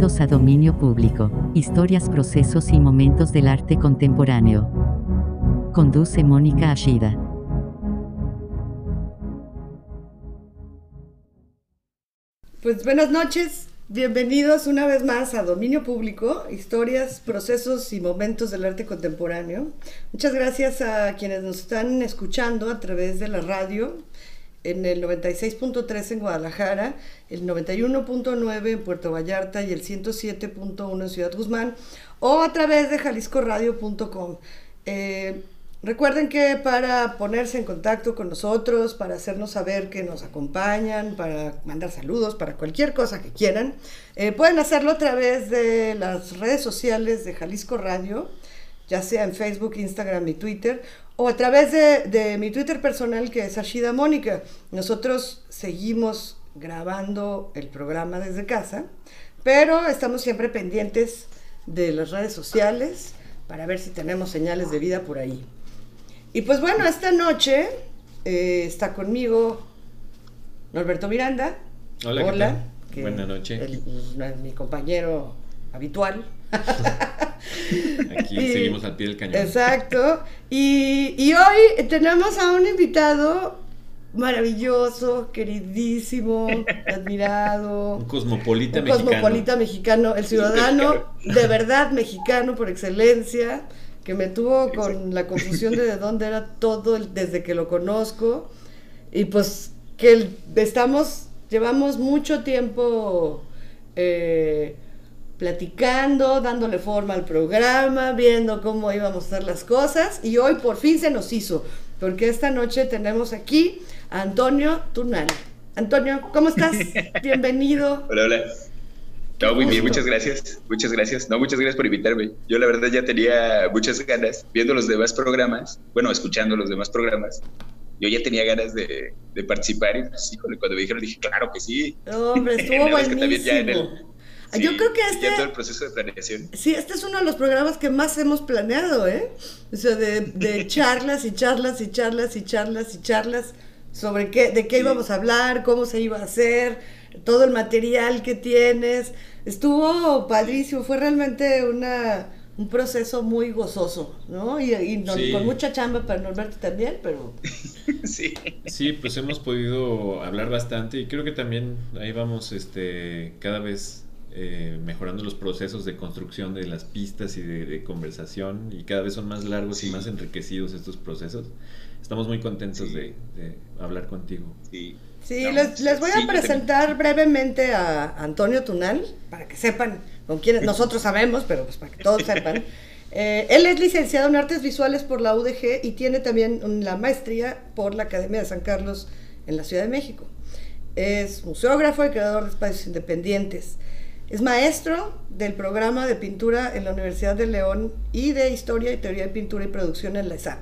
Bienvenidos a Dominio Público, historias, procesos y momentos del arte contemporáneo. Conduce Mónica Ashida. Pues buenas noches, bienvenidos una vez más a Dominio Público, historias, procesos y momentos del arte contemporáneo. Muchas gracias a quienes nos están escuchando a través de la radio en el 96.3 en Guadalajara, el 91.9 en Puerto Vallarta y el 107.1 en Ciudad Guzmán, o a través de jaliscoradio.com. Eh, recuerden que para ponerse en contacto con nosotros, para hacernos saber que nos acompañan, para mandar saludos, para cualquier cosa que quieran, eh, pueden hacerlo a través de las redes sociales de Jalisco Radio, ya sea en Facebook, Instagram y Twitter, o a través de, mi Twitter personal que es Ashida Mónica. Nosotros seguimos grabando el programa desde casa, pero estamos siempre pendientes de las redes sociales para ver si tenemos señales de vida por ahí. Y pues bueno, esta noche eh, está conmigo Norberto Miranda. Hola. Hola. Buenas noches. mi compañero habitual. Aquí seguimos al pie del cañón. Exacto. Y, hoy tenemos a un invitado maravilloso, queridísimo, admirado. Un cosmopolita un mexicano. Cosmopolita mexicano, el ciudadano de verdad mexicano por excelencia, que me tuvo con la confusión de, de dónde era todo desde que lo conozco. Y pues que estamos, llevamos mucho tiempo. Eh, platicando, dándole forma al programa, viendo cómo íbamos a hacer las cosas y hoy por fin se nos hizo, porque esta noche tenemos aquí a Antonio Tunal. Antonio, ¿cómo estás? Bienvenido. Hola, hola. No, muy bien, muchas gracias. Muchas gracias. No, muchas gracias por invitarme. Yo la verdad ya tenía muchas ganas viendo los demás programas, bueno, escuchando los demás programas. Yo ya tenía ganas de, participar y pues, híjole, cuando me dijeron dije, claro que sí. Hombre, estuvo buenísimo. Yo creo que este. todo el proceso de planeación. Sí, este es uno de los programas que más hemos planeado, ¿eh? O sea, de, charlas y charlas y charlas y charlas y charlas sobre qué, de qué íbamos a hablar, cómo se iba a hacer, todo el material que tienes. Estuvo padrísimo, fue realmente una, un proceso muy gozoso, ¿no? Y, con mucha chamba para Norberto también, pero... sí. Sí, pues hemos podido hablar bastante y creo que también ahí vamos este, cada vez eh, mejorando los procesos de construcción de las pistas y de, conversación y cada vez son más largos y más enriquecidos estos procesos. Estamos muy contentos de, hablar contigo. Sí, les, voy a presentar brevemente a Antonio Tunal para que sepan con quiénes nosotros sabemos, pero pues para que todos sepan. Eh, él es licenciado en artes visuales por la UDG y tiene también la maestría por la Academia de San Carlos en la Ciudad de México. Es museógrafo y creador de espacios independientes. Es maestro del programa de pintura en la Universidad de León y de Historia y Teoría de Pintura y Producción en la ESAP.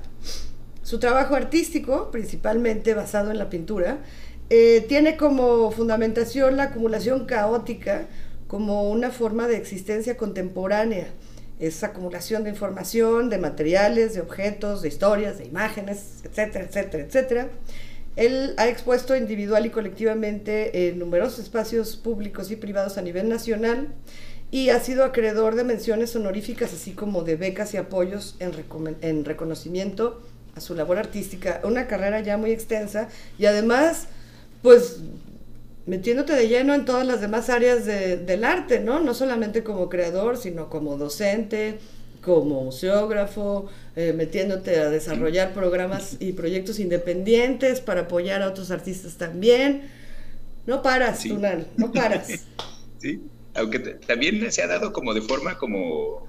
Su trabajo artístico, principalmente basado en la pintura, eh, tiene como fundamentación la acumulación caótica como una forma de existencia contemporánea. Es acumulación de información, de materiales, de objetos, de historias, de imágenes, etcétera, etcétera, etcétera él ha expuesto individual y colectivamente en numerosos espacios públicos y privados a nivel nacional y ha sido acreedor de menciones honoríficas, así como de becas y apoyos en, reconocimiento a su labor artística. Una carrera ya muy extensa y además, pues metiéndote de lleno en todas las demás áreas del arte, ¿no? No solamente como creador, sino como docente, como museógrafo, eh, metiéndote a desarrollar programas y proyectos independientes para apoyar a otros artistas también. No paras, Tunal, no paras. Sí, aunque también se ha dado como de forma como,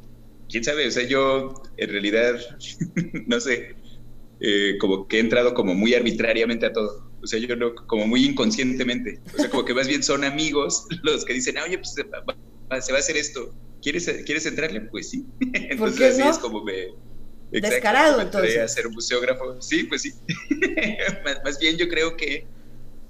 quién sabe, o sea, yo en realidad, no sé, eh, como que he entrado como muy arbitrariamente a todo. O sea, yo no, como muy inconscientemente. O sea, como que más bien son amigos los que dicen, oye, pues se va a hacer esto ¿quieres, ¿quieres entrarle? Pues sí. Entonces así es como me... Descarado, entonces. ser museógrafo. Sí, pues sí. más, bien yo creo que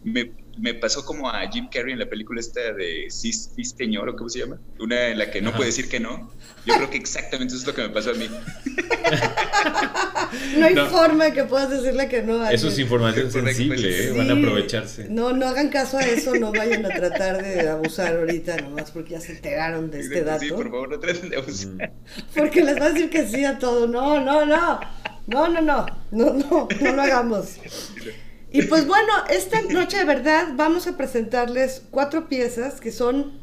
me, me, pasó como a Jim Carrey en la película esta de Sis, Señor, o cómo se llama, una en la que no puede decir que no. Yo creo que exactamente eso es lo que me pasó a mí. no hay forma que puedas decirle que no. Eso es información sensible, ¿eh? van a aprovecharse. No, no hagan caso a eso, no vayan a tratar de abusar ahorita nomás porque ya se enteraron de este dato. Sí, por favor, no traten de abusar. Porque les va a decir que sí a todo. No, no, no. No, no, no. No, no, no lo hagamos. Y pues bueno, esta noche de verdad vamos a presentarles cuatro piezas que son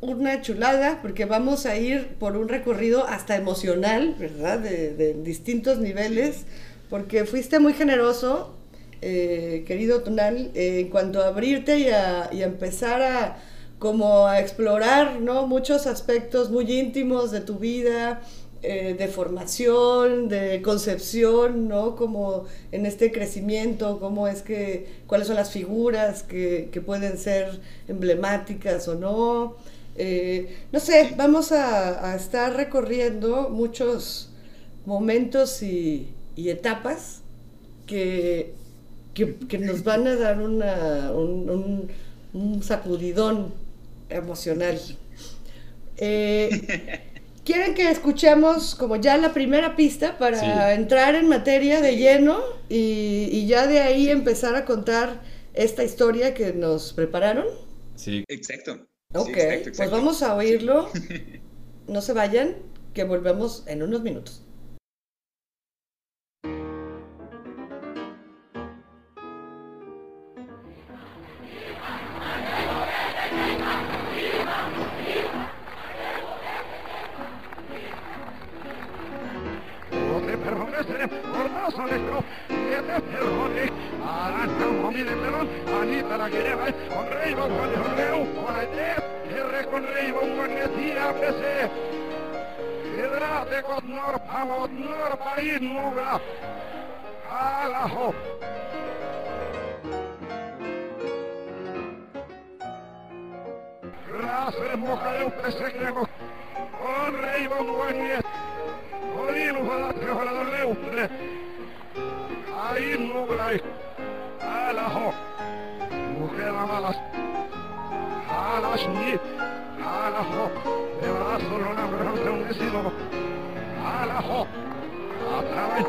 una chulada, porque vamos a ir por un recorrido hasta emocional, ¿verdad? De, distintos niveles, porque fuiste muy generoso, eh, querido Tonal, en cuanto a abrirte y a, y a empezar a como a explorar, ¿no? Muchos aspectos muy íntimos de tu vida, eh, de formación, de concepción, ¿no? Como en este crecimiento, cómo es que, cuáles son las figuras que, pueden ser emblemáticas o no. Eh, no sé, vamos a, estar recorriendo muchos momentos y, etapas que, que, nos van a dar una, un, sacudidón emocional. Eh, ¿Quieren que escuchemos como ya la primera pista para entrar en materia de lleno y, ya de ahí empezar a contar esta historia que nos prepararon? Sí. Exacto. Ok, pues vamos a oírlo. No se vayan, que volvemos en unos minutos. Luego no vamos, no país nubla. Alajo. Gracias, moja eu pensei que llegó. Honra y bon guañez. Olimos a la tierra de leutre. Ahí malas. y ni. Alajo. De brazo lo nombraron de. ალაჰო! ათავე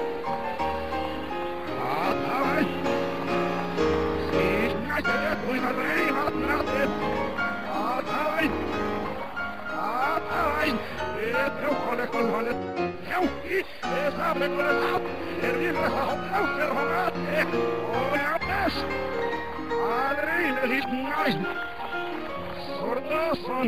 ათავე სიგნაჭია თუიმადრეი მათნათე ათავე ათავე ეო ხოლე ხოლე ეო ის ეს აბლე ხოლე სავ ერგილა ჰაუ სერჰომატე ოიაპეს ადრეილე ის ნაის სორდასონ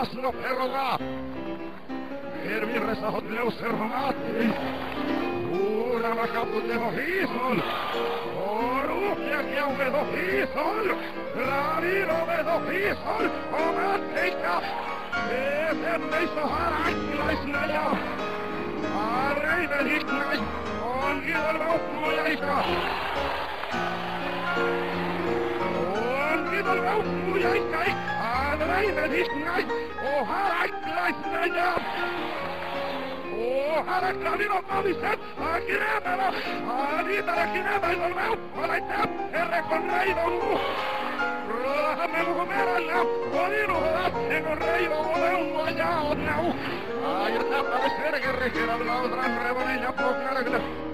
Krasno peroga! Hirvirressä hot leusermaatti! Uudella kaputemo hiison! Oruhkien keuveto hiison! Lavinoveto hiison! Omat teikka! Eetemmeistä harakkilaisina ja... Areimen hiklais! Yeah.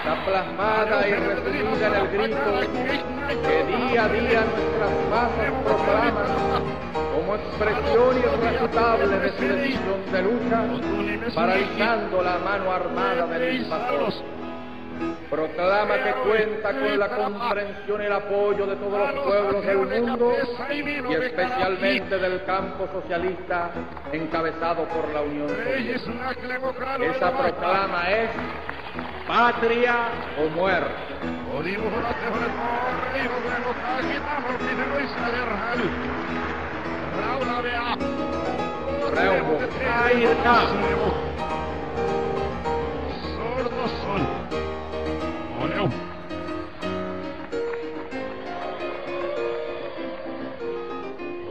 está plasmada y resumida en el grito que día a día nuestras masas proclaman como expresión irrefutable de su decisión de lucha, paralizando la mano armada del invasor. Proclama que cuenta con la comprensión y el apoyo de todos los pueblos del mundo y especialmente del campo socialista encabezado por la Unión Soviética. Esa proclama es patria o muerte. Ahí está. Sordos son. Oleo.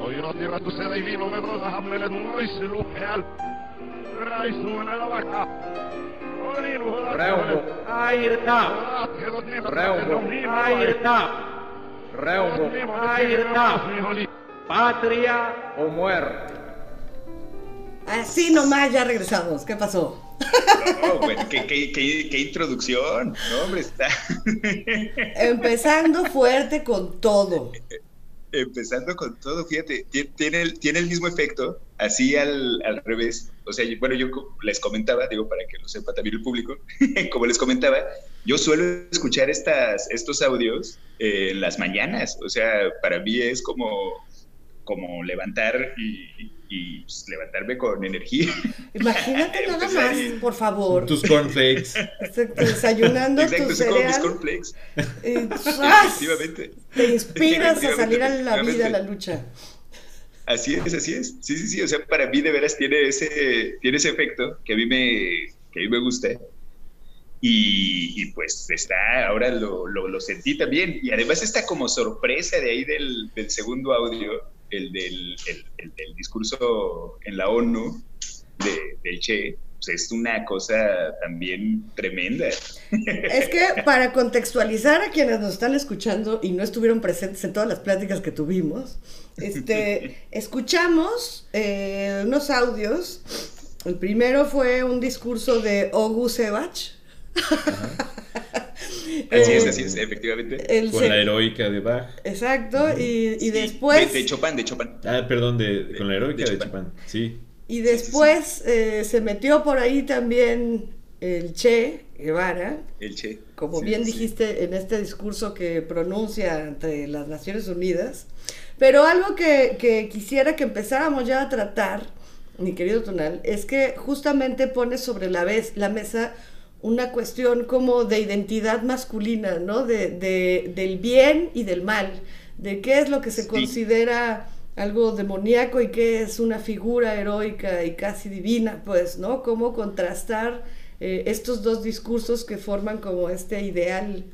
Ojino tiratuksella ei viime vuonna Hammelet muistilu peal. Raisuun älä vaikka. Reumo. Ahí está. Reumo. Ahí está. Reumo. Ahí está. Patria o muerte. Así nomás ya regresamos. ¿Qué pasó? No, bueno, qué, qué, qué, qué introducción. No, hombre, está. Empezando fuerte con todo. Empezando con todo, fíjate, ti- tiene el, tiene el mismo efecto, así al, al revés. O sea, bueno, yo les comentaba, digo, para que lo sepa también el público, como les comentaba, yo suelo escuchar estas, estos audios eh, en las mañanas. O sea, para mí es como, como levantar y, y, pues, levantarme con energía. Imagínate nada Pues, más, ahí- por favor. Tus cornflakes. Exacto, Desayunando Exacto, tu son como mis cereal. cornflakes. ¡zas! Efectivamente. Te inspiras a salir a la vida, a la lucha. Así es, así es. Sí, sí, sí. O sea, para mí de veras tiene ese, tiene ese efecto que a mí me, que a mí me gusta. Y, y pues está, ahora lo, lo, lo sentí también. Y además está como sorpresa de ahí del, del segundo audio, el del, el, el del discurso en la ONU de, del Che. Pues es una cosa también tremenda. Es que para contextualizar a quienes nos están escuchando y no estuvieron presentes en todas las pláticas que tuvimos, este, escuchamos eh, unos audios. El primero fue un discurso de Ogu Sebach. Así es, así es, efectivamente. el Con se- la heroica de Bach. Exacto, y, y Sí, después... De, de Chopin, de Chopin. Ah, perdón, de, con la heroica De de Chopin. Chopin. Sí. Y después eh, se metió por ahí también el Che Guevara, El Che. como Sí, bien sí. dijiste en este discurso que pronuncia ante las Naciones Unidas. Pero algo que, que quisiera que empezáramos ya a tratar, mi querido Tonal, es que justamente pone sobre la, vez, la mesa una cuestión como de identidad masculina, ¿no? De, de- del bien y del mal, de qué es lo que se Sí. considera algo demoníaco y qué es una figura heroica y casi divina, pues, ¿no? Cómo contrastar eh, estos dos discursos que forman como este ideal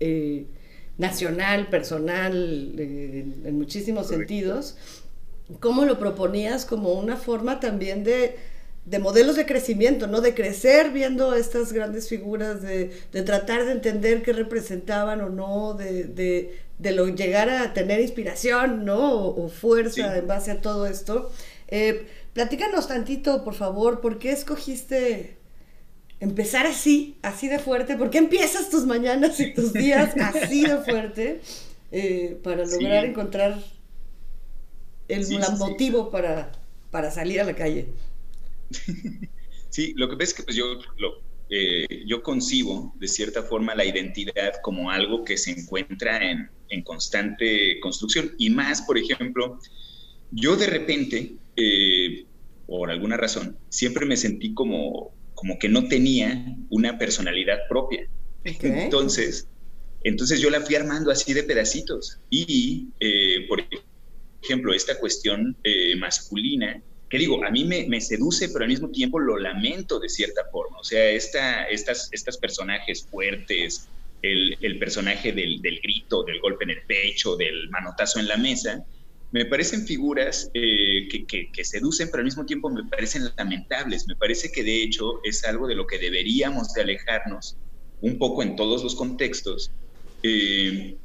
eh, nacional, personal, eh, en, en muchísimos Correcto. sentidos, cómo lo proponías como una forma también de, de modelos de crecimiento, ¿no? De crecer viendo estas grandes figuras, de, de tratar de entender qué representaban o no, de, de, de lo, llegar a tener inspiración, ¿no? O, o fuerza Sí. en base a todo esto. Eh, platícanos tantito, por favor, ¿por qué escogiste empezar así, así de fuerte? ¿Por qué empiezas tus mañanas y tus días así de fuerte eh, para Sí. lograr encontrar el sí. motivo para, para salir a la calle? Sí, lo que pasa es que pues, yo, lo, eh, yo concibo de cierta forma la identidad como algo que se encuentra en, en constante construcción. Y más, por ejemplo, yo de repente, eh, por alguna razón, siempre me sentí como, como que no tenía una personalidad propia. Entonces, entonces yo la fui armando así de pedacitos. Y, eh, por ejemplo, esta cuestión eh, masculina, que digo, a mí me, me, seduce, pero al mismo tiempo lo lamento de cierta forma. O sea, esta, estas, estas personajes fuertes, el, el personaje del, del, grito, del golpe en el pecho, del manotazo en la mesa, me parecen figuras eh, que, que, seducen, pero al mismo tiempo me parecen lamentables. Me parece que de hecho es algo de lo que deberíamos de alejarnos un poco en todos los contextos, eh,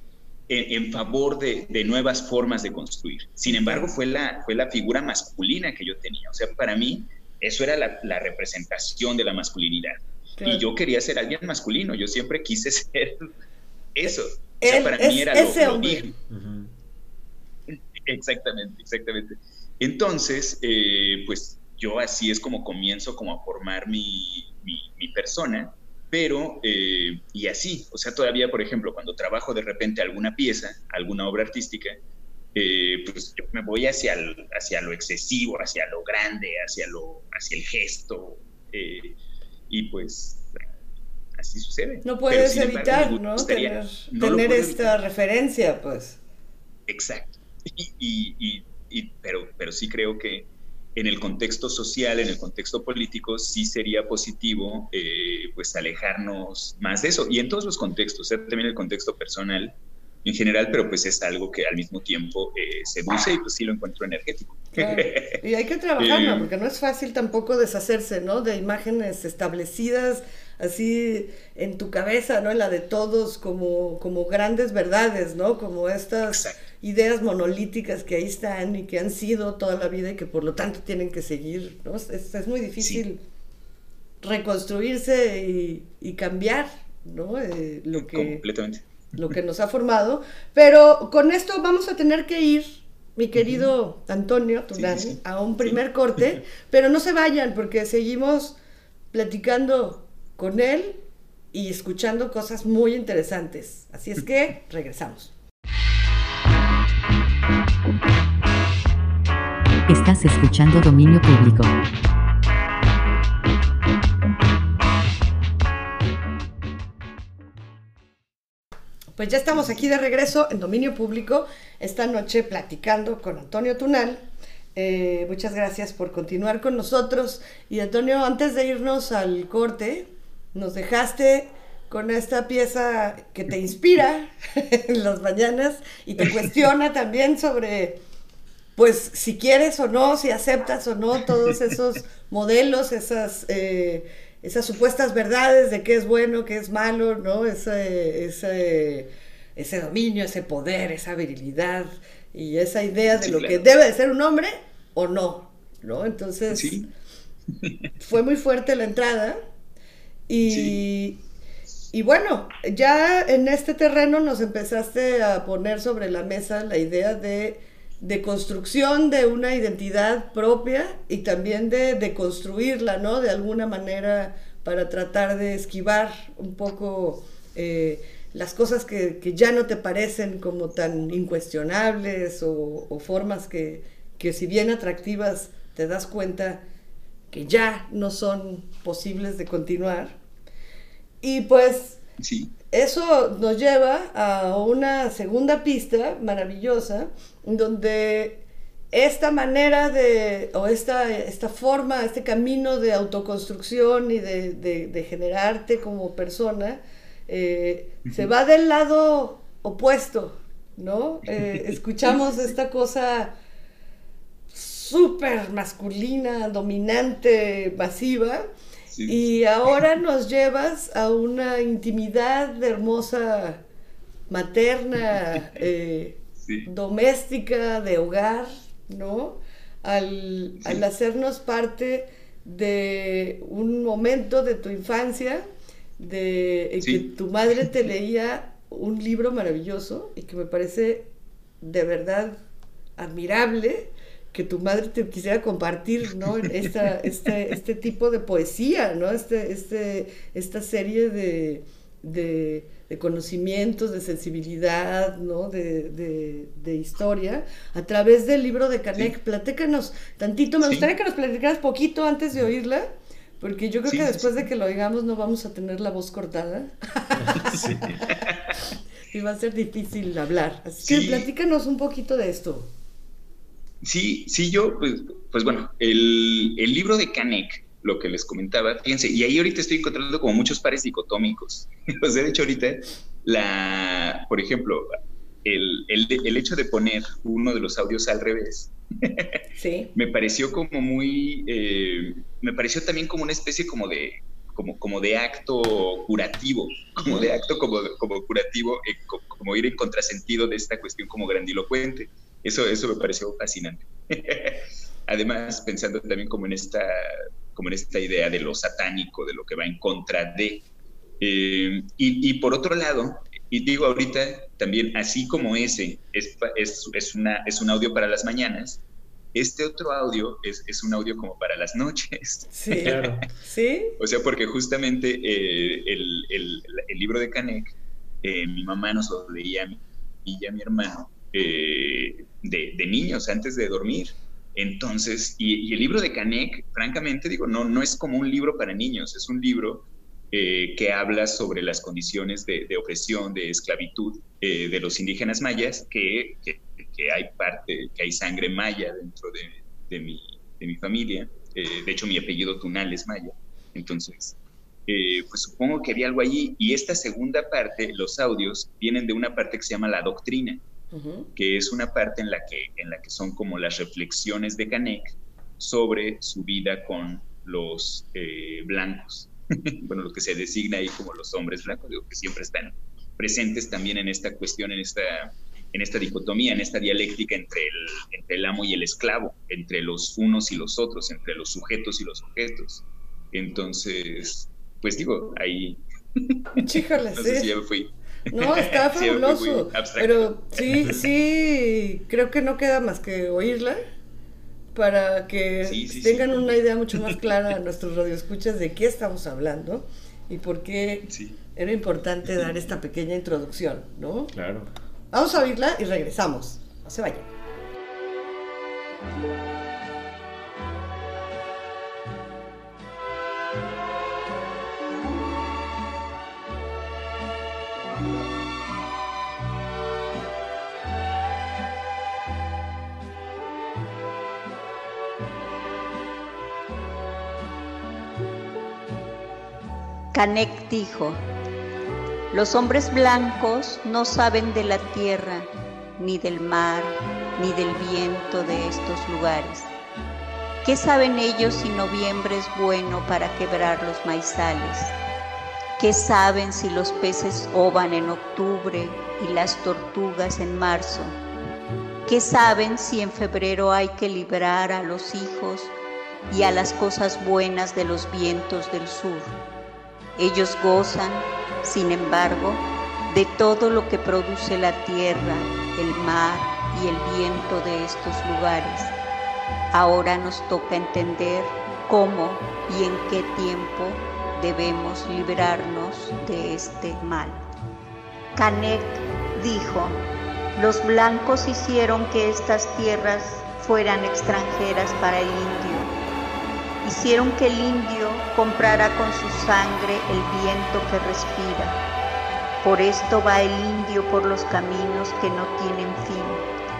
en, favor de, nuevas formas de construir. Sin embargo, fue la, fue la figura masculina que yo tenía. O sea, para mí eso era la, representación de la masculinidad. Y yo quería ser alguien masculino, yo siempre quise ser eso. O sea, para mí era lo, Exactamente, exactamente. Entonces, eh, pues yo así es como comienzo como a formar mi, mi persona pero, eh, y así, o sea, todavía, por ejemplo, cuando trabajo de repente alguna pieza, alguna obra artística, eh, pues yo me voy hacia, hacia lo excesivo, hacia lo grande, hacia, lo, hacia el gesto, eh, y pues así sucede. No puedes evitar, ¿no? Tener, tener esta referencia, pues. Exacto. y, pero, pero sí creo que en el contexto social, en el contexto político, sí sería positivo eh, pues alejarnos más de eso. Y en todos los contextos, también el contexto personal en general, pero pues es algo que al mismo tiempo eh, seduce y pues sí lo encuentro energético. Y hay que trabajarlo, eh, porque no es fácil tampoco deshacerse, ¿no? De imágenes establecidas así en tu cabeza, ¿no? En la de todos como, como grandes verdades, ¿no? Como estas ideas monolíticas que ahí están y que han sido toda la vida y que por lo tanto tienen que seguir, ¿no? Es, muy difícil reconstruirse y, cambiar, ¿no? Eh, lo que, Lo que nos ha formado. Pero con esto vamos a tener que ir, mi querido Antonio a un primer corte, pero no se vayan porque seguimos platicando con él y escuchando cosas muy interesantes. Así es que regresamos. Estás escuchando Dominio Público. Pues ya estamos aquí de regreso en Dominio Público, esta noche platicando con Antonio Tunal. Eh, muchas gracias por continuar con nosotros. Y Antonio, antes de irnos al corte, nos dejaste con esta pieza que te inspira en las mañanas y te cuestiona también sobre pues si quieres o no, si aceptas o no todos esos modelos, esas, eh, esas supuestas verdades de qué es bueno, qué es malo, ¿no? Ese, ese, ese dominio, ese poder, esa virilidad y esa idea de lo que debe de ser un hombre o no, ¿no? Entonces, fue muy fuerte la entrada y, y bueno, ya en este terreno nos empezaste a poner sobre la mesa la idea de de construcción de una identidad propia y también de, construirla, ¿no? De alguna manera para tratar de esquivar un poco eh, las cosas que, ya no te parecen como tan incuestionables o, formas que, que, si bien atractivas te das cuenta que ya no son posibles de continuar. Y pues sí. eso nos lleva a una segunda pista maravillosa donde esta manera de, o esta, esta forma, este camino de autoconstrucción y de, generarte como persona, eh, se va del lado opuesto, ¿no? Eh, escuchamos esta cosa súper masculina, dominante, masiva, y ahora nos llevas a una intimidad hermosa, materna, eh, doméstica, de hogar, ¿no? Al, hacernos parte de un momento de tu infancia, de que tu madre te leía un libro maravilloso y que me parece de verdad admirable que tu madre te quisiera compartir, ¿no? Esta, este, este tipo de poesía, ¿no? Este, este, esta serie de, de conocimientos, de sensibilidad, ¿no? De, historia, a través del libro de Canek. Platícanos tantito, me gustaría que nos platicaras poquito antes de oírla, porque yo creo que después de que lo oigamos no vamos a tener la voz cortada. y va a ser difícil hablar. Así que platícanos un poquito de esto. Sí, sí, yo, pues, pues bueno, el, el libro de Canek lo que les comentaba, fíjense, y ahí ahorita estoy encontrando como muchos pares dicotómicos. o sea, de hecho ahorita, la, por ejemplo, el, el, hecho de poner uno de los audios al revés, sí. me pareció como muy, eh, me pareció también como una especie como de, como, como de acto curativo, como de acto como, como curativo, eh, como, ir en contrasentido de esta cuestión como grandilocuente. Eso, eso me pareció fascinante. Además, pensando también como en esta, como en esta idea de lo satánico, de lo que va en contra de. Eh, y, y, por otro lado, y digo ahorita también, así como ese es, es, es, una, es un audio para las mañanas, este otro audio es, es, un audio como para las noches. Sí, claro. ¿Sí? O sea, porque justamente eh, el, el, el, libro de Canek, eh, mi mamá nos lo leía a mí y a mi hermano eh, de, niños antes de dormir. Entonces, y, el libro de Canek, francamente, digo, no, no es como un libro para niños, es un libro que habla sobre las condiciones de, opresión, de esclavitud de los indígenas mayas que, que hay parte, que hay sangre maya dentro de, de, mi, de mi, familia. Eh, de hecho, mi apellido Tunal es maya. Entonces, eh, pues supongo que había algo allí. Y esta segunda parte, los audios, vienen de una parte que se llama la doctrina, que es una parte en la que, en la que son como las reflexiones de Canek sobre su vida con los eh, blancos. bueno, lo que se designa ahí como los hombres blancos, digo que siempre están presentes también en esta cuestión, en esta en esta dicotomía, en esta dialéctica entre el, entre el amo y el esclavo, entre los unos y los otros, entre los sujetos y los sujetos. Entonces, pues digo, ahí... No sé si ya me fui. No, está fabuloso. pero sí, sí, creo que no queda más que oírla para que tengan una idea mucho más clara a nuestros radioescuchas de qué estamos hablando y por qué era importante dar esta pequeña introducción, ¿no? Claro. Vamos a oírla y regresamos. No se vayan. Canek dijo, los hombres blancos no saben de la tierra, ni del mar, ni del viento de estos lugares. ¿Qué saben ellos si noviembre es bueno para quebrar los maizales? ¿Qué saben si los peces ovan en octubre y las tortugas en marzo? ¿Qué saben si en febrero hay que librar a los hijos y a las cosas buenas de los vientos del sur? Ellos gozan sin embargo, de todo lo que produce la tierra, el mar y el viento de estos lugares, ahora nos toca entender cómo y en qué tiempo debemos librarnos de este mal. Canek dijo, los blancos hicieron que estas tierras fueran extranjeras para el indio. Hicieron que el indio comprara con su sangre el viento que respira. Por esto va el indio por los caminos que no tienen fin,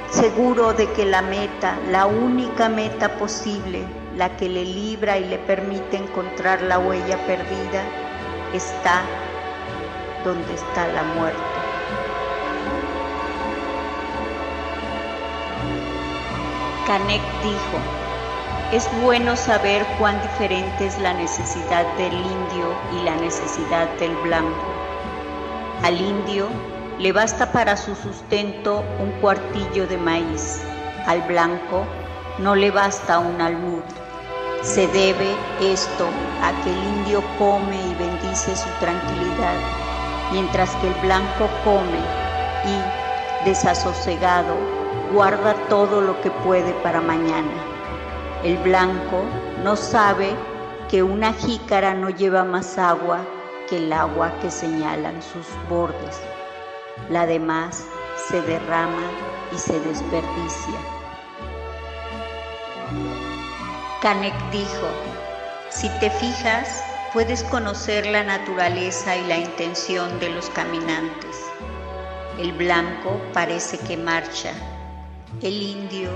seguro de que la meta, la única meta posible, la que le libra y le permite encontrar la huella perdida, está donde está la muerte. Canek dijo, es bueno saber cuán diferente es la necesidad del indio y la necesidad del blanco. Al indio le basta para su sustento un cuartillo de maíz, al blanco no le basta un almud. Se debe esto a que el indio come y bendice su tranquilidad, mientras que el blanco come y, desasosegado, guarda todo lo que puede para mañana. El blanco no sabe que una jícara no lleva más agua que el agua que señalan sus bordes. La demás se derrama y se desperdicia. Canek dijo, si te fijas, puedes conocer la naturaleza y la intención de los caminantes. El blanco parece que marcha, el indio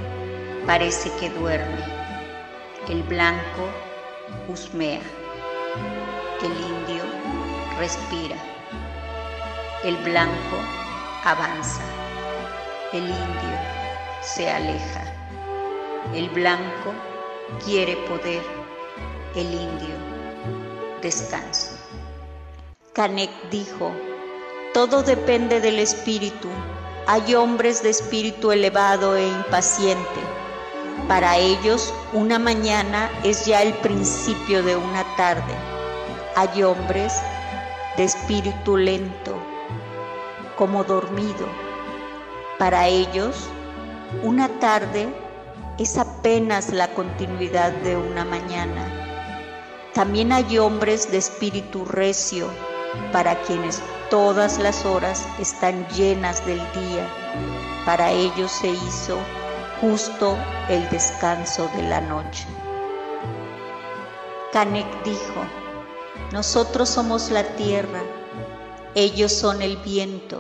parece que duerme. El blanco husmea, el indio respira, el blanco avanza, el indio se aleja, el blanco quiere poder, el indio descanso. Canek dijo, todo depende del espíritu. Hay hombres de espíritu elevado e impaciente. Para ellos, una mañana es ya el principio de una tarde. Hay hombres de espíritu lento, como dormido. Para ellos, una tarde es apenas la continuidad de una mañana. También hay hombres de espíritu recio, para quienes todas las horas están llenas del día. Para ellos se hizo justo el descanso de la noche. Canek dijo, nosotros somos la tierra, ellos son el viento,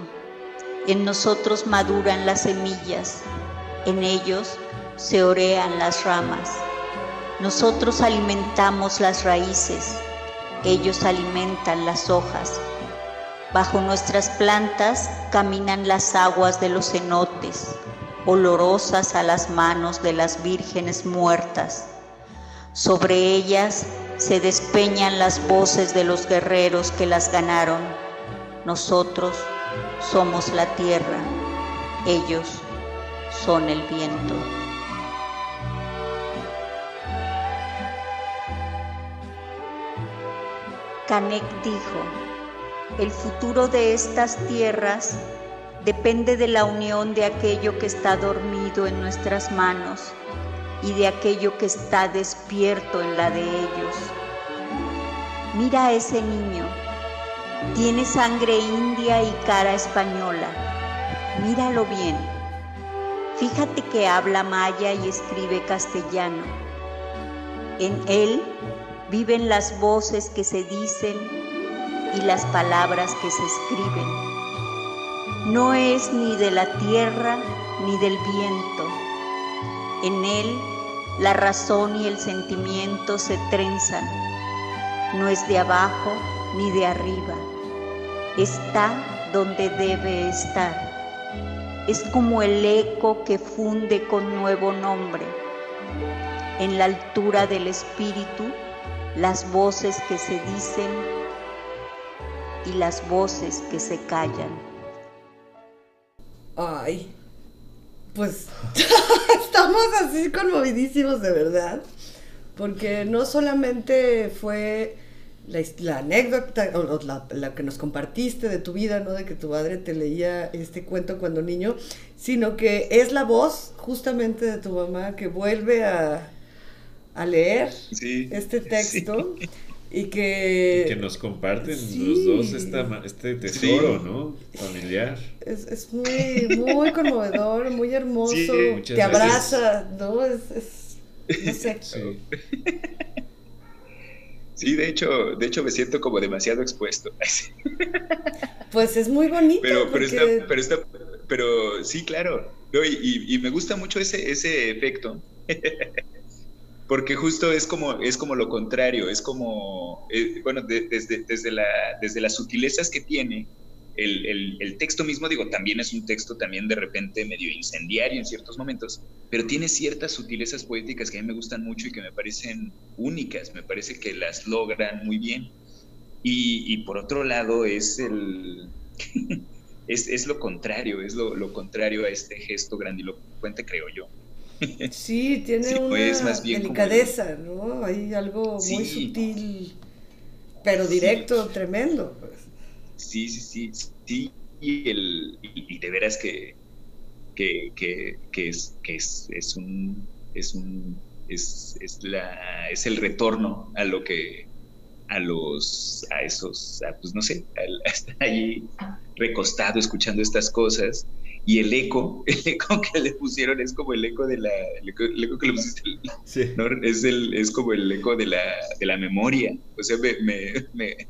en nosotros maduran las semillas, en ellos se orean las ramas. Nosotros alimentamos las raíces, ellos alimentan las hojas. Bajo nuestras plantas caminan las aguas de los cenotes, olorosas a las manos de las vírgenes muertas. Sobre ellas se despeñan las voces de los guerreros que las ganaron. Nosotros somos la tierra, ellos son el viento. Canek dijo, el futuro de estas tierras depende de la unión de aquello que está dormido en nuestras manos y de aquello que está despierto en la de ellos. Mira a ese niño, tiene sangre india y cara española. Míralo bien. Fíjate que habla maya y escribe castellano. En él viven las voces que se dicen y las palabras que se escriben. No es ni de la tierra ni del viento. En él la razón y el sentimiento se trenzan. No es de abajo ni de arriba. Está donde debe estar. Es como el eco que funde con nuevo nombre. En la altura del espíritu las voces que se dicen y las voces que se callan. Ay, pues estamos así conmovidísimos de verdad, porque no solamente fue la, anécdota o la, que nos compartiste de tu vida, ¿no? De que tu madre te leía este cuento cuando niño, sino que es la voz justamente de tu mamá que vuelve a, a leer este texto. Y que, que nos comparten los dos este tesoro, ¿no? Familiar. Es, es, muy, muy conmovedor, muy hermoso. Te abraza, ¿no? Es, es, no sé. Sí. de hecho, de hecho me siento como demasiado expuesto. Pues es muy bonito. Pero, pero, está, pero, está, pero sí, claro. y, y, me gusta mucho ese, ese efecto porque justo es como, es como lo contrario, es como, eh, bueno, desde, desde, la, desde las sutilezas que tiene, el, el, texto mismo, digo, también es un texto también de repente medio incendiario en ciertos momentos, pero tiene ciertas sutilezas poéticas que a mí me gustan mucho y que me parecen únicas, me parece que las logran muy bien. Y, y por otro lado es el... es, es, lo contrario, es lo, lo contrario a este gesto grandilocuente, creo yo. Sí, tiene una delicadeza, ¿no? Hay algo muy sutil, pero directo, tremendo. Pues. Sí, sí, sí, sí. Y, el, y, de veras que, que, que, que, es, que es, es un, es un, es, es, la, es el retorno a lo que, a los, a esos, pues no sé, a, estar ahí recostado escuchando estas cosas y el eco, el eco que le pusieron es como el eco de la, el eco, que le pusiste, ¿no? es, el, es como el eco de la, de la memoria, o sea, me, me,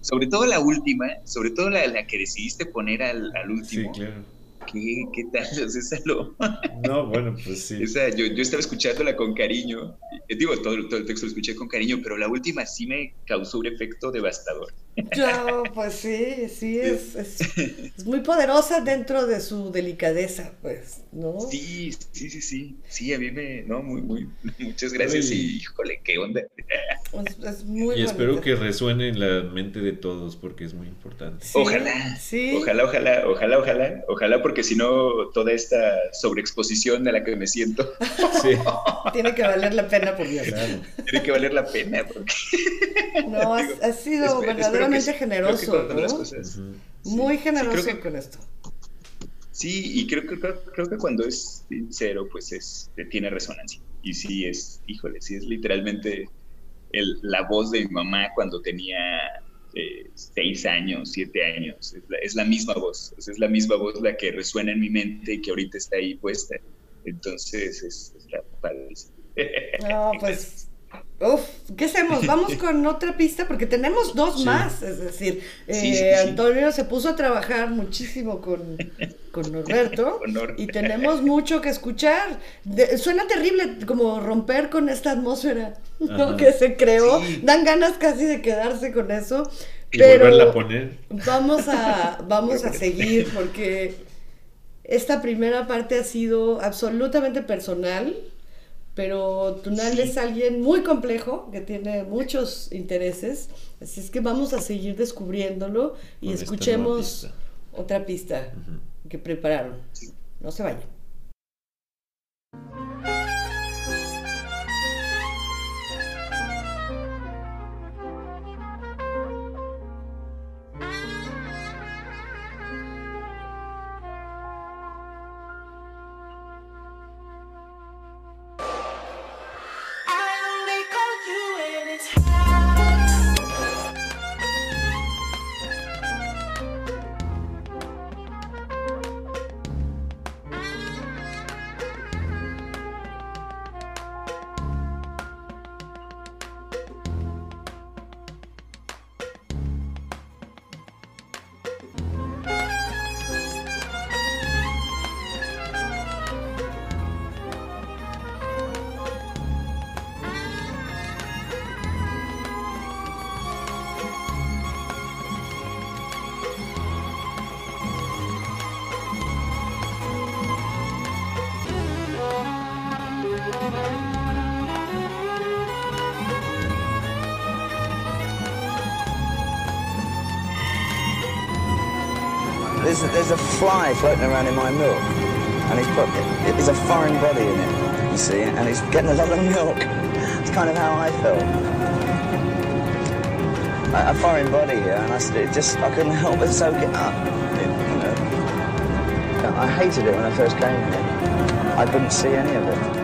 sobre todo la última, sobre todo la, la que decidiste poner al, al último. Sí, claro. ¿Qué, ¿Qué, tal? esa lo... No, bueno, pues sí. Esa, yo, yo estaba escuchándola con cariño. Digo, todo, todo el texto lo escuché con cariño, pero la última sí me causó un efecto devastador. No, pues sí, sí, es, es, muy poderosa dentro de su delicadeza, pues, ¿no? Sí, sí, sí, sí, sí, a mí me, no, muy, muy, muchas gracias y, híjole, qué onda. Es, muy y espero que resuene en la mente de todos porque es muy importante. ojalá, sí. ojalá, ojalá, ojalá, ojalá, ojalá, porque si no, toda esta sobreexposición de la que me siento. Sí. Tiene que valer la pena, por Dios. Tiene que valer la pena, porque... No, ha, sido verdaderamente generoso, Muy generoso con esto. Sí, y creo que, creo, que cuando es sincero, pues es, tiene resonancia. Y sí es, híjole, sí es literalmente el, la voz de mi mamá cuando tenía eh, seis años, siete años. Es la, misma voz, es la misma voz la que resuena en mi mente y que ahorita está ahí puesta. Entonces, es, está No, pues Uf, ¿qué hacemos? Vamos con otra pista porque tenemos dos más. Es decir, eh, Antonio se puso a trabajar muchísimo con, con Norberto y tenemos mucho que escuchar. suena terrible como romper con esta atmósfera que se creó. Dan ganas casi de quedarse con eso. Y pero volverla a poner. Vamos a, vamos a seguir porque esta primera parte ha sido absolutamente personal pero Tunal es alguien muy complejo que tiene muchos intereses, así es que vamos a seguir descubriéndolo y escuchemos otra pista que prepararon. No se vayan. There's a, there's a fly floating around in my milk, and he's put it, there's a foreign body in it, you see, and he's getting a lot of milk. It's kind of how I felt. A, a foreign body here, and I just I couldn't help but soak it up. It, you know, I hated it when I first came here. I couldn't see any of it.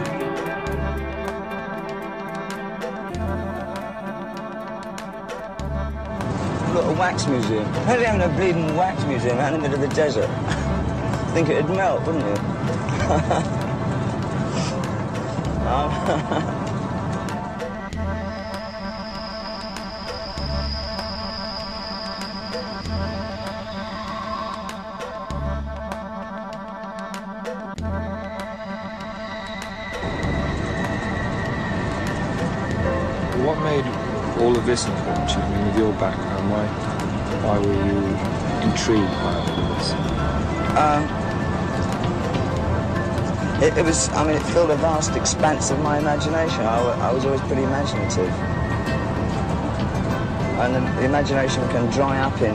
Wax museum. Imagine having a bleeding wax museum out in the middle of the desert. I think it'd melt, wouldn't you? um, what made all of this important to you? With your background, why why were you intrigued by all of this? Um, it, it, was, I mean, it filled a vast expanse of my imagination. I, I was always pretty imaginative. And the, the imagination can dry up in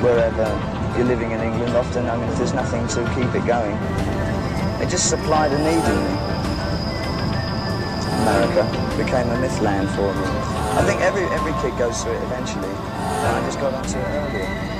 wherever you're living in England. Often, I mean, if there's nothing to keep it going, it just supplied a need in me. America became a myth land for me. I think every every kid goes through it eventually. I just got onto earlier.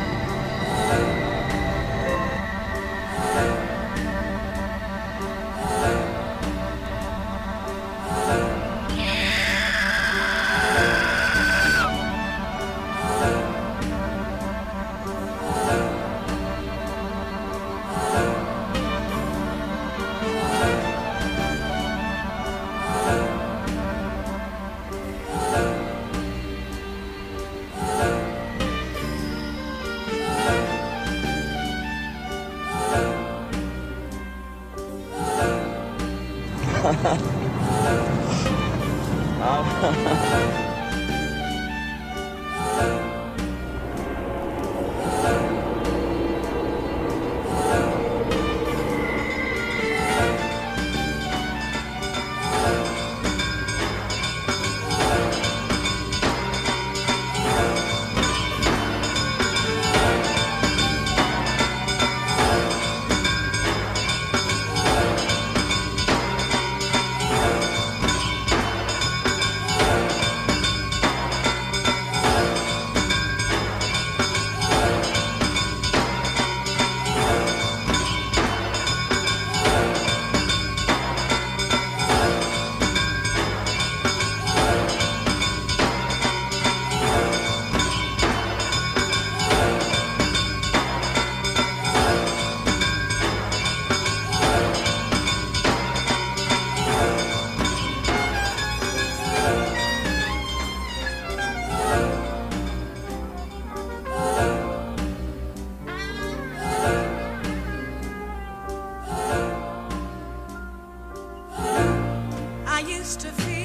To feel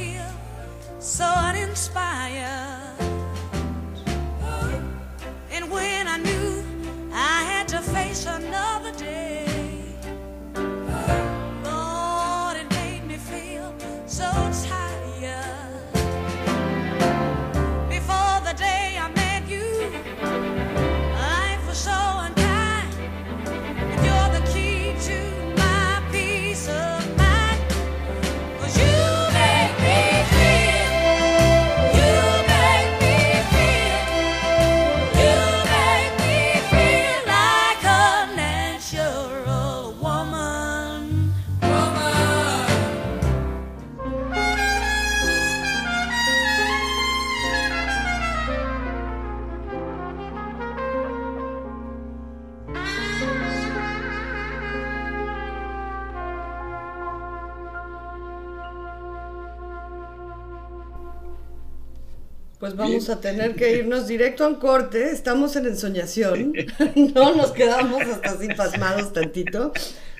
Pues vamos a tener que irnos directo a un corte. Estamos en ensoñación. no nos quedamos hasta así pasmados tantito.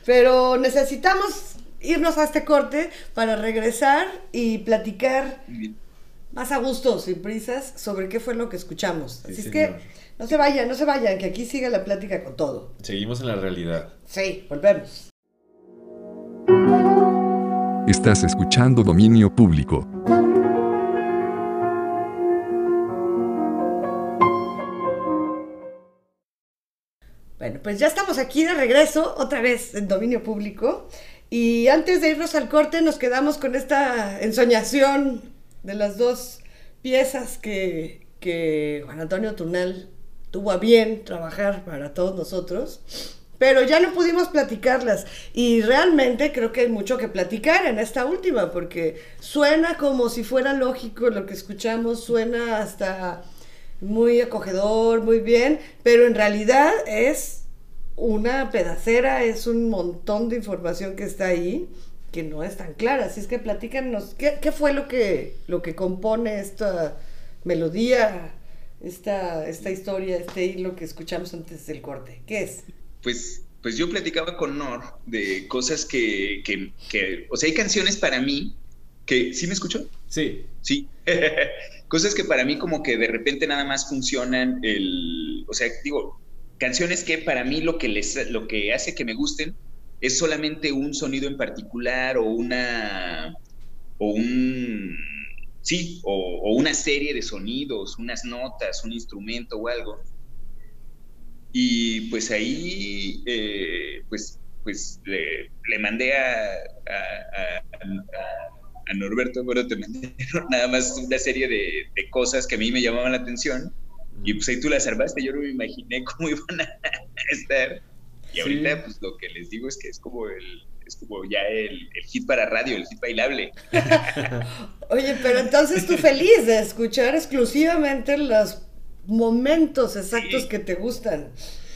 Pero necesitamos irnos a este corte para regresar y platicar más a gusto, sin prisas, sobre qué fue lo que escuchamos. Sí, Así es señor. que no se vayan, no se vayan, que aquí sigue la plática con todo. Seguimos en la realidad. Sí, volvemos. Estás escuchando Dominio Público. Bueno, pues ya estamos aquí de regreso, otra vez en dominio público. Y antes de irnos al corte, nos quedamos con esta ensoñación de las dos piezas que, que Juan Antonio Tunal tuvo a bien trabajar para todos nosotros. Pero ya no pudimos platicarlas. Y realmente creo que hay mucho que platicar en esta última, porque suena como si fuera lógico lo que escuchamos, suena hasta muy acogedor, muy bien, pero en realidad es una pedacera, es un montón de información que está ahí que no es tan clara. Así es que platícanos, ¿qué, qué fue lo que, lo que compone esta melodía, esta, esta historia, este hilo que escuchamos antes del corte? ¿Qué es? Pues, pues yo platicaba con Nor de cosas que, que, que, o sea, hay canciones para mí que, ¿sí me escuchó? Sí. Sí. cosas que para mí como que de repente nada más funcionan el, o sea, digo, canciones que para mí lo que les, lo que hace que me gusten es solamente un sonido en particular o una, o un, sí, o, una serie de sonidos, unas notas, un instrumento o algo. Y pues ahí, eh, pues, pues le, le mandé a, Norberto, bueno, te mandé nada más una serie de, de, cosas que a mí me llamaban la atención. Y pues ahí tú las armaste, yo no me imaginé cómo iban a estar. Y ahorita, sí. pues lo que les digo es que es como el, es como ya el, el, hit para radio, el hit bailable. Oye, pero entonces tú feliz de escuchar exclusivamente los momentos exactos sí. que te gustan.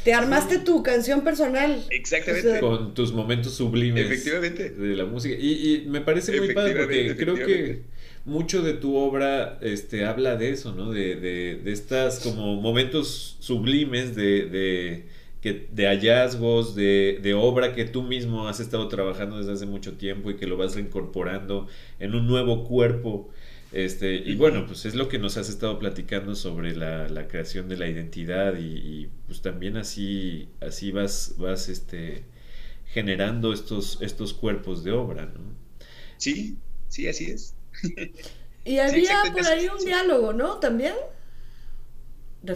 Te armaste tu canción personal. Exactamente. O sea, con tus momentos sublimes. Efectivamente. De la música. Y, y me parece muy padre porque creo que mucho de tu obra este, habla de eso, ¿no? De, de, de estas como momentos sublimes de, de, que, de hallazgos, de, de, obra que tú mismo has estado trabajando desde hace mucho tiempo y que lo vas incorporando en un nuevo cuerpo. Este, y bueno, pues es lo que nos has estado platicando sobre la, la creación de la identidad y, y, pues también así, así vas, vas este, generando estos, estos cuerpos de obra, ¿no? Sí, sí, así es. Y había sí, por ahí un sí. diálogo, ¿no? También.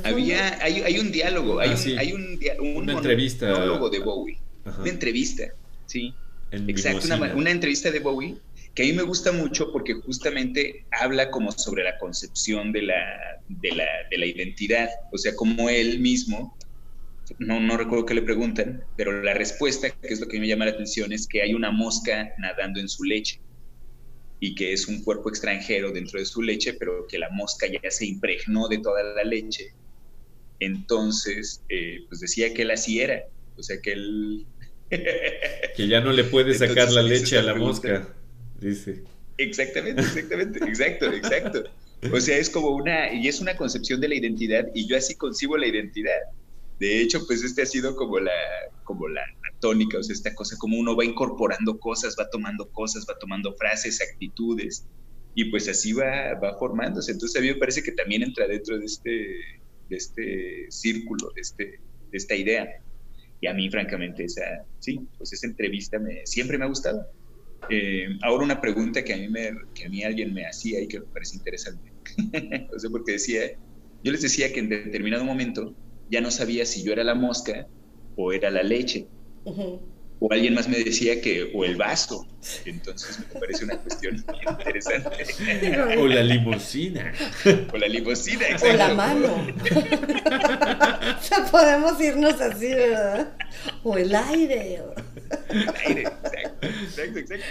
Había, hay, hay, un diálogo, hay, ah, un, sí. hay un, un, una entrevista. monólogo de Bowie. Ajá. Una entrevista, sí. En Exacto, una, una, entrevista de Bowie que a mí me gusta mucho porque justamente habla como sobre la concepción de la, de la, de la identidad, o sea, como él mismo, no, no recuerdo que le preguntan, pero la respuesta, que es lo que me llama la atención, es que hay una mosca nadando en su leche y que es un cuerpo extranjero dentro de su leche, pero que la mosca ya se impregnó de toda la leche. Entonces, eh, pues decía que él así era, o sea, que él... que ya no le puede sacar Entonces, la leche a la mosca, dice. Exactamente, exactamente, exacto, exacto. O sea, es como una, y es una concepción de la identidad, y yo así concibo la identidad. De hecho, pues este ha sido como la, como la, la tónica, o sea, esta cosa como uno va incorporando cosas, va tomando cosas, va tomando frases, actitudes, y pues así va, va formándose. Entonces a mí me parece que también entra dentro de este, de este círculo, de, este, de esta idea. Y a mí, francamente, esa, sí, pues esa entrevista me, siempre me ha gustado. Eh, ahora una pregunta que a, mí me, que a mí alguien me hacía y que me parece interesante. o sea, porque decía, yo les decía que en determinado momento ya no sabía si yo era la mosca o era la leche. O alguien más me decía que, o el vaso. Entonces me parece una cuestión interesante. o la limusina. O la limusina, exacto. O la mano. o sea, podemos irnos así, ¿verdad? O el aire. El aire, exacto, exacto, exacto.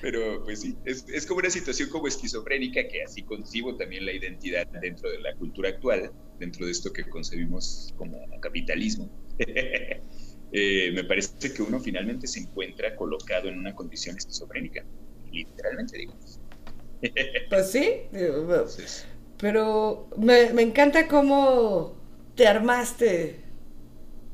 Pero pues sí, es, es como una situación como esquizofrénica que así concibo también la identidad dentro de la cultura actual, dentro de esto que concebimos como capitalismo. Eh, me parece que uno finalmente se encuentra colocado en una condición esquizofrénica, literalmente digo. Pues sí, pero me, me, encanta cómo te armaste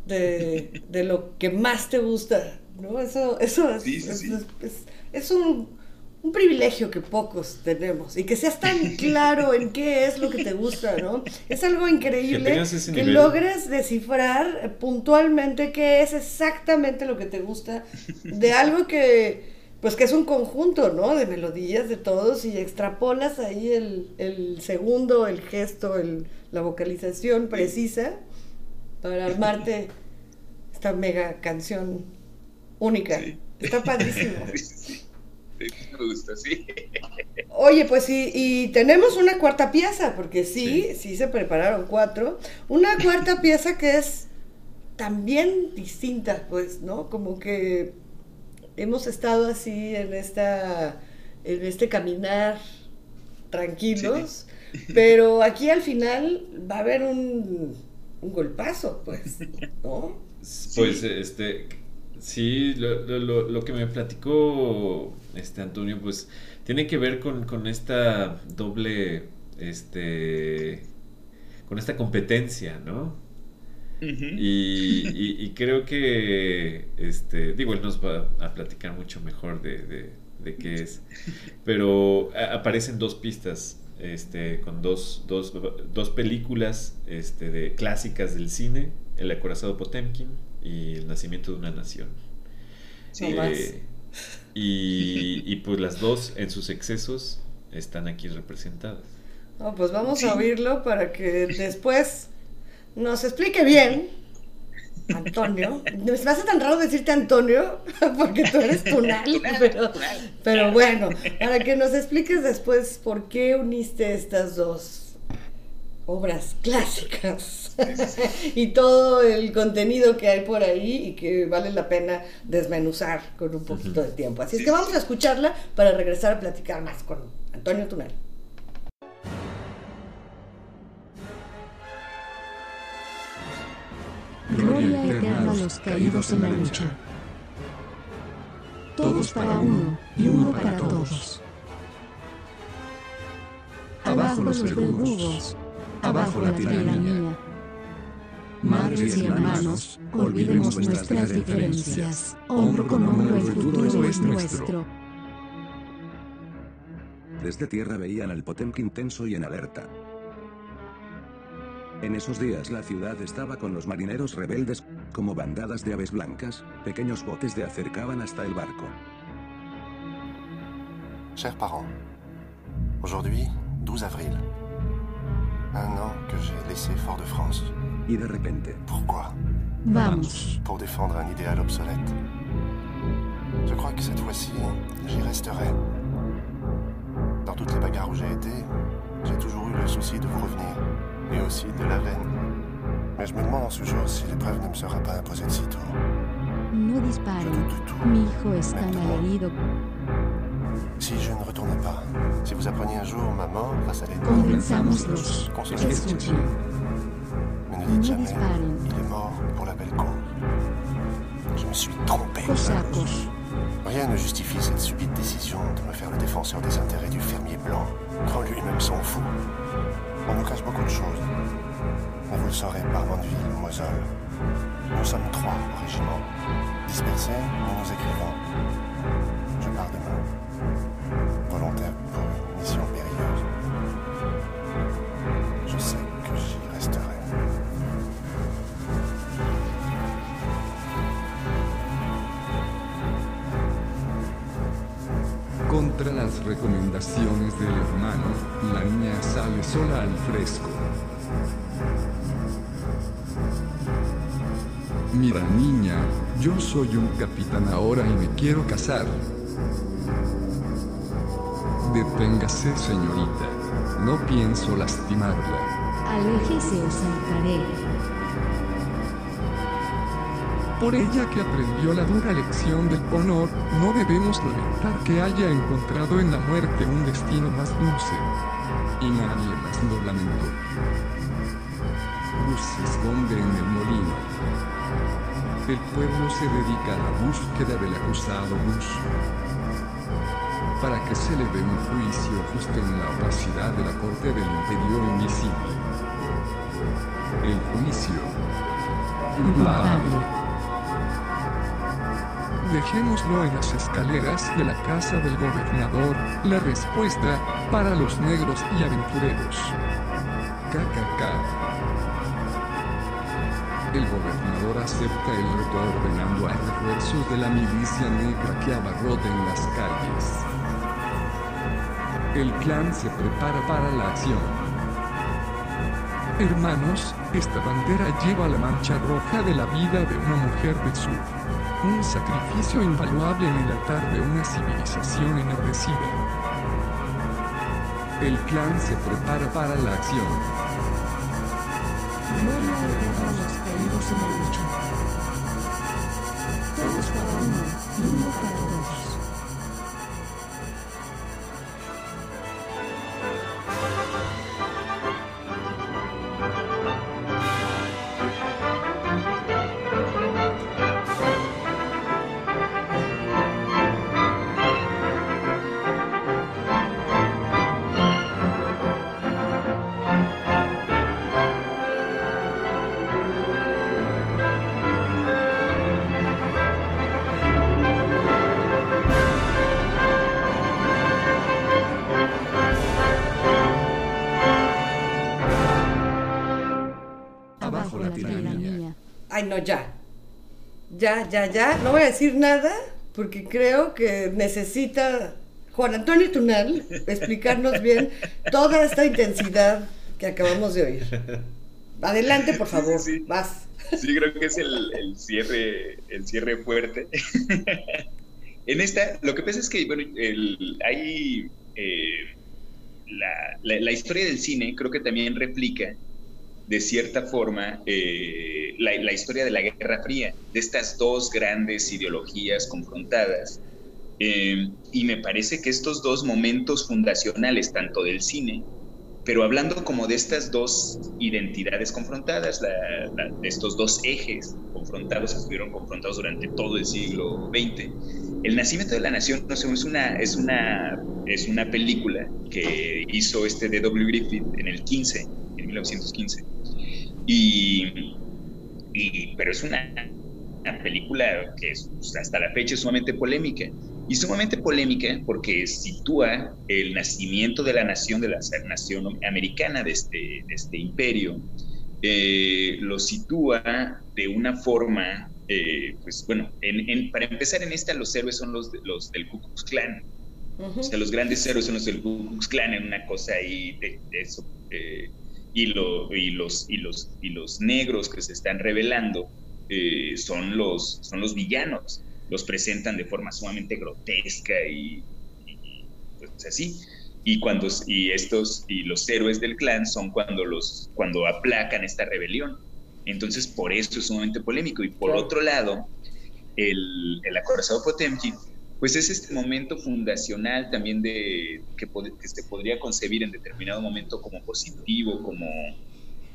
de, de, lo que más te gusta, ¿no? Eso, eso es, es, es, es un un privilegio que pocos tenemos y que seas tan claro en qué es lo que te gusta, ¿no? Es algo increíble que, que logres descifrar puntualmente qué es exactamente lo que te gusta de algo que pues que es un conjunto, ¿no? De melodías de todos y extrapolas ahí el, el segundo, el gesto, el, la vocalización precisa para armarte esta mega canción única. Está padrísimo. me gusta, sí. Oye, pues sí, y tenemos una cuarta pieza, porque sí, sí, se prepararon cuatro. Una cuarta pieza que es también distinta, pues, ¿no? Como que hemos estado así en esta, en este caminar tranquilos, pero aquí al final va a haber un, un golpazo, pues, ¿no? Pues, este, Sí, lo, lo, lo, que me platicó este Antonio, pues tiene que ver con, con esta doble, este, con esta competencia, ¿no? y, y, creo que, este, digo, él nos va a platicar mucho mejor de, de, qué es, pero aparecen dos pistas, este, con dos, dos, dos películas este, de clásicas del cine, El acorazado Potemkin y El nacimiento de una nación. Eh, y, y, pues las dos en sus excesos están aquí representadas. No, pues vamos a oírlo para que después nos explique bien, Antonio. Me hace tan raro decirte Antonio, porque tú eres Tunal, pero, pero bueno, para que nos expliques después por qué uniste estas dos obras clásicas y todo el contenido que hay por ahí y que vale la pena desmenuzar con un poquito de tiempo. Así es que vamos a escucharla para regresar a platicar más con Antonio Tunal. Gloria eterna a los caídos en la lucha. Todos para uno y uno para todos. Abajo los verdugos abajo la tiranía. Madres y hermanos, olvidemos nuestras diferencias. Hombro con hombro el futuro es nuestro. Desde tierra veían al Potemkin tenso y en alerta. En esos días la ciudad estaba con los marineros rebeldes, como bandadas de aves blancas, pequeños botes de acercaban hasta el barco. Chers parents, aujourd'hui, 12 avril, Un an que j'ai laissé Fort-de-France. Y de repente. Pourquoi? Vamos. Pour défendre un idéal obsolète. Je crois que cette fois-ci, j'y resterai. Dans toutes les bagarres où j'ai été, j'ai toujours eu le souci de vous revenir. Et aussi de la veine. Mais je me demande en ce jour si l'épreuve ne me sera pas imposée de sitôt. No disparen. Mi hijo está malherido. Si je ne retournais pas, si vous appreniez un jour ma mort face à. Escuchen. Mais ne dites jamais, il est mort pour la belle cause. Je me suis trompé. Rien ne justifie cette subite décision de me faire le défenseur des intérêts du fermier blanc, quand lui-même s'en fout. On nous cache beaucoup de choses. Mais vous le saurez par Mandeville, Moselle. Nous sommes trois au régiment. dispersés, nous nous écrivons. Sola al fresco. Mira niña, yo soy un capitán ahora y me quiero casar. Deténgase señorita. No pienso lastimarla. Aléjese o saltaré. Por ella que aprendió la dura lección del honor, no debemos lamentar que haya encontrado en la muerte un destino más dulce. Lamentó. Gus se esconde en el molino. El pueblo se dedica a la búsqueda del acusado Gus. Para que se le dé un juicio justo en la opacidad de la corte del imperio invisible. El juicio. Culpable. Dejémoslo en las escaleras de la casa del gobernador, la respuesta para los negros y aventureros. KKK. El gobernador acepta el reto ordenando a refuerzos de la milicia negra que abarroten las calles. El clan se prepara para la acción. Hermanos, esta bandera lleva la mancha roja de la vida de una mujer de sur. Un sacrificio invaluable en el altar de una civilización enardecida. El clan se prepara para la acción. Ay, no, ya. Ya, ya, ya. No voy a decir nada porque creo que necesita Juan Antonio Tunal explicarnos bien toda esta intensidad que acabamos de oír. Adelante, por favor. Sí, sí. Vas. Sí, creo que es el, el cierre, el cierre fuerte. en esta, lo que pasa es que, bueno, el, hay eh, la, la- la historia del cine creo que también replica de cierta forma eh, la, historia de la Guerra Fría, de estas dos grandes ideologías confrontadas. Eh, y me parece que estos dos momentos fundacionales, tanto del cine, pero hablando como de estas dos identidades confrontadas, la- estos dos ejes confrontados, que estuvieron confrontados durante todo el siglo XX, El nacimiento de la nación no es, una, es, una, es una película que hizo este D.W. Griffith en el 15, en 1915. Y, y, pero es una, una película que es, hasta la fecha es sumamente polémica. Y sumamente polémica porque sitúa el nacimiento de la nación, de la nación americana, de este, de este imperio, eh, lo sitúa de una forma, eh, pues bueno, en, en, para empezar en esta los héroes son los, los del Ku Klux Klan. Uh -huh. O sea, los grandes héroes son los del Ku Klux Klan en una cosa ahí de, de eso. Eh, y, lo, y, los, y, los, y los negros que se están revelando eh, son, los, son los villanos. Los presentan de forma sumamente grotesca y, y pues así. Y, cuando, y estos y los héroes del clan son cuando, los, cuando aplacan esta rebelión. Entonces, por eso es sumamente polémico. Y por otro lado, el, el acorazado Potemkin, pues es este momento fundacional también de que, que, se podría concebir en determinado momento como positivo, como,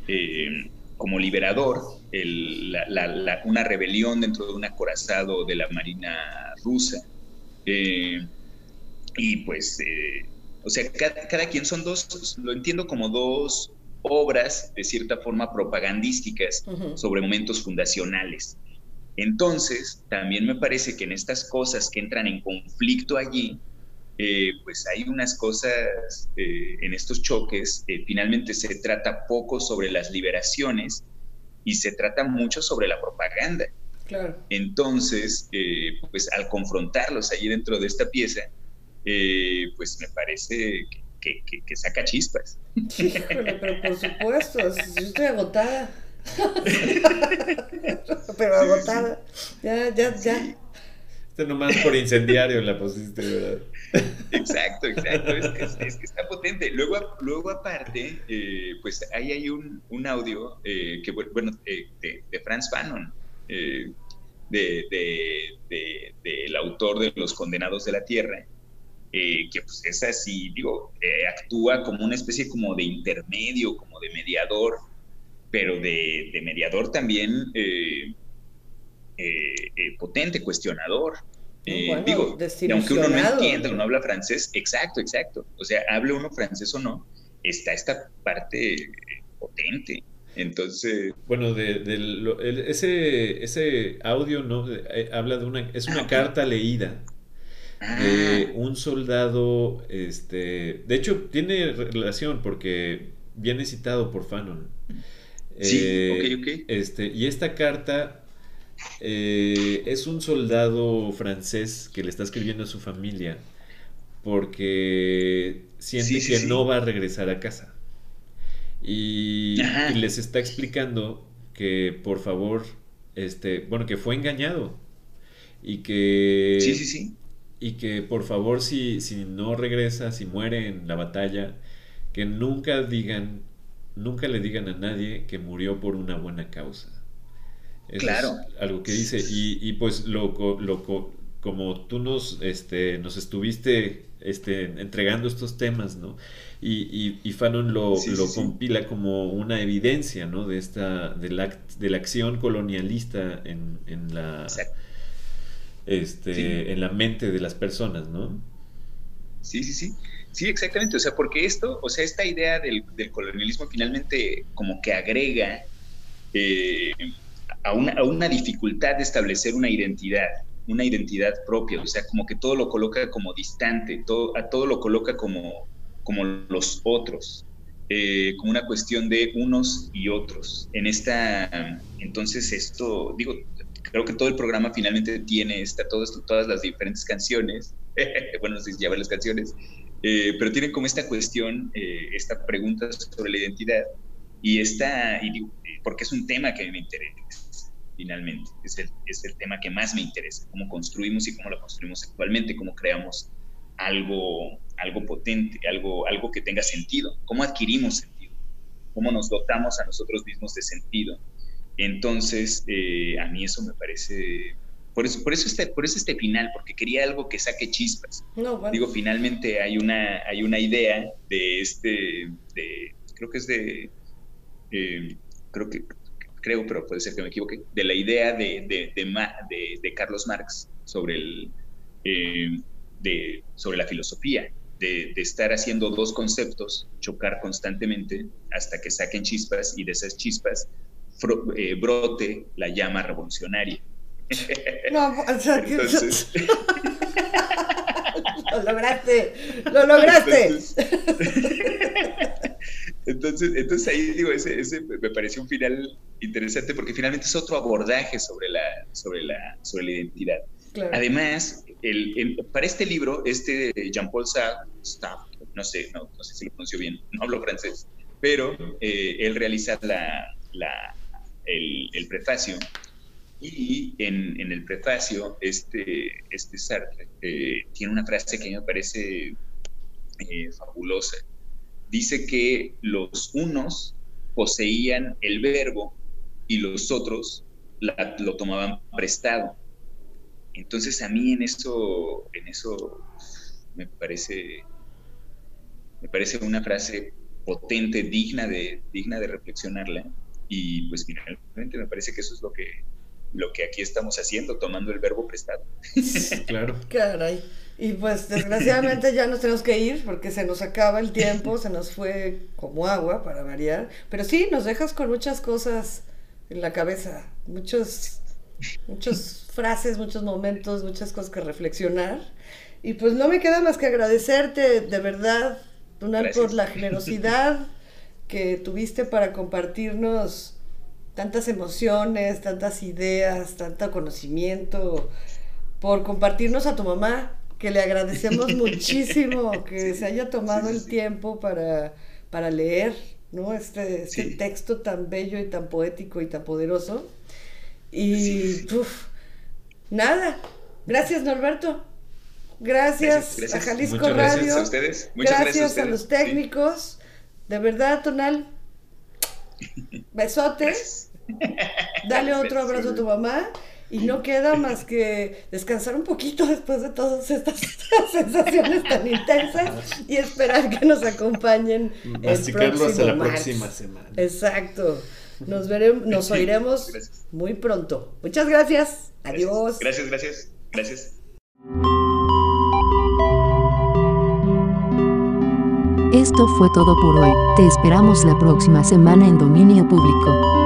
eh, como liberador, el, la, la, la, una rebelión dentro de un acorazado de la Marina rusa. Eh, y pues, eh, o sea, cada, cada, quien son dos, lo entiendo como dos obras de cierta forma propagandísticas uh -huh. sobre momentos fundacionales. Entonces, también me parece que en estas cosas que entran en conflicto allí, eh, pues hay unas cosas eh, en estos choques, eh, finalmente se trata poco sobre las liberaciones y se trata mucho sobre la propaganda. Claro. Entonces, pues al confrontarlos allí dentro de esta pieza, pues me parece que, que, saca chispas. Híjole, pero por supuesto, yo estoy agotada. pero agotada. Ya, ya, ya. Esto nomás por incendiario la pusiste, ¿verdad? Exacto, exacto. Es, que está potente. Luego, luego aparte, eh, pues ahí hay un, un audio eh, que, bueno, eh, de, Franz Fanon, del de, autor de Los Condenados de la Tierra, que pues es así, digo, actúa como una especie como de intermedio, como de mediador, pero de, mediador también eh, eh, potente, cuestionador. Eh, digo, aunque uno no entienda, no habla francés, exacto, exacto. O sea, hable uno francés o no, está esta parte potente. Entonces. Bueno, de, ese, ese audio no habla de una. Es una ah, carta leída de ah. un soldado. Este. De hecho, tiene relación porque viene citado por Fanon. Sí, ok, ok. Este, y esta carta eh, es un soldado francés que le está escribiendo a su familia porque siente que no va a regresar a casa. Y, les está explicando que por favor, este, bueno, que fue engañado. Y que. Sí, sí, sí. Y que por favor, si, si no regresa, si muere en la batalla, que nunca digan, nunca le digan a nadie que murió por una buena causa claro. algo que dice. Y, pues lo, como tú nos, este, nos estuviste este, entregando estos temas, ¿no? Y, y, Fanon lo, lo compila como una evidencia, ¿no? De esta, de la, de la acción colonialista en, en la... Este, en la mente de las personas, ¿no? Sí, sí, sí. Sí, exactamente. O sea, porque esto, o sea, esta idea del, colonialismo finalmente como que agrega eh, a una, dificultad de establecer una identidad, una identidad propia, o sea, como que todo lo coloca como distante, todo, a todo lo coloca como, como los otros, eh, como una cuestión de unos y otros. En esta, entonces esto, digo, creo que todo el programa finalmente tiene esta, todo esto, todas las diferentes canciones, bueno, no sé si ya las canciones, eh, pero tiene como esta cuestión, eh, esta pregunta sobre la identidad y esta, y porque es un tema que me interesa finalmente. Es el, es el tema que más me interesa, cómo construimos y cómo lo construimos actualmente, cómo creamos algo, algo potente, algo, algo que tenga sentido, cómo adquirimos sentido, cómo nos dotamos a nosotros mismos de sentido. Entonces, eh, a mí eso me parece... Por eso, por, eso este, por eso este final, porque quería algo que saque chispas. Digo, finalmente hay una, hay una idea de este, de, creo que es de, eh, creo que creo, pero puede ser que me equivoque, de la idea de, de, de, Carlos Marx sobre, el, eh, de, sobre la filosofía, de, estar haciendo dos conceptos, chocar constantemente hasta que saquen chispas y de esas chispas eh, brote la llama revolucionaria. No, o sea, Entonces... lo lograste, lo lograste. Entonces, entonces, ahí digo, ese, ese, me pareció un final interesante porque finalmente es otro abordaje sobre la, sobre la, sobre la identidad. Además, el, para este libro, este Jean-Paul Sartre, no sé, no, no, sé si lo pronuncio bien, no hablo francés, pero eh, él realiza la, la, el, el, prefacio y en, en, el prefacio este, este Sartre eh, tiene una frase que me parece eh, fabulosa dice que los unos poseían el verbo y los otros lo tomaban prestado. Entonces a mí en eso, en eso me parece, me parece una frase potente, digna de, digna de reflexionarla. Y pues finalmente me parece que eso es lo que, lo que aquí estamos haciendo, tomando el verbo prestado. claro. Caray. Y pues desgraciadamente ya nos tenemos que ir porque se nos acaba el tiempo, se nos fue como agua para variar. Pero sí, nos dejas con muchas cosas en la cabeza, muchos muchas frases, muchos momentos, muchas cosas que reflexionar. Y pues no me queda más que agradecerte de verdad, Donald, por la generosidad que tuviste para compartirnos tantas emociones, tantas ideas, tanto conocimiento, por compartirnos a tu mamá, que le agradecemos muchísimo que se haya tomado el tiempo para, para leer ¿no? este, este texto tan bello y tan poético y tan poderoso. Y nada, gracias Norberto. Gracias, a Jalisco Radio. Gracias a ustedes. Muchas gracias, a, los técnicos. De verdad, Tonal. Besotes. Dale otro abrazo a tu mamá. Y no queda más que descansar un poquito después de todas estas sensaciones tan intensas y esperar que nos acompañen próximo hasta la próxima semana. Exacto. Nos veremos, nos oiremos muy pronto. Muchas gracias. Adiós. Gracias, gracias. Gracias. Esto fue todo por hoy. Te esperamos la próxima semana en Dominio Público.